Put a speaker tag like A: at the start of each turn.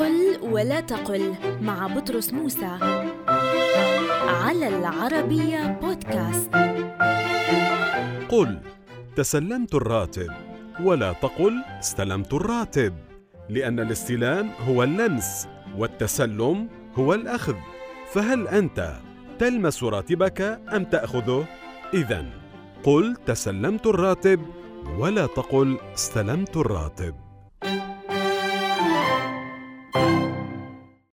A: قل ولا تقل مع بطرس موسى. على العربية بودكاست.
B: قل تسلمت الراتب. ولا تقل استلمت الراتب. لأن الاستلام هو اللمس والتسلم هو الأخذ. فهل أنت تلمس راتبك أم تأخذه؟ إذا قل تسلمت الراتب. ولا تقل استلمت الراتب.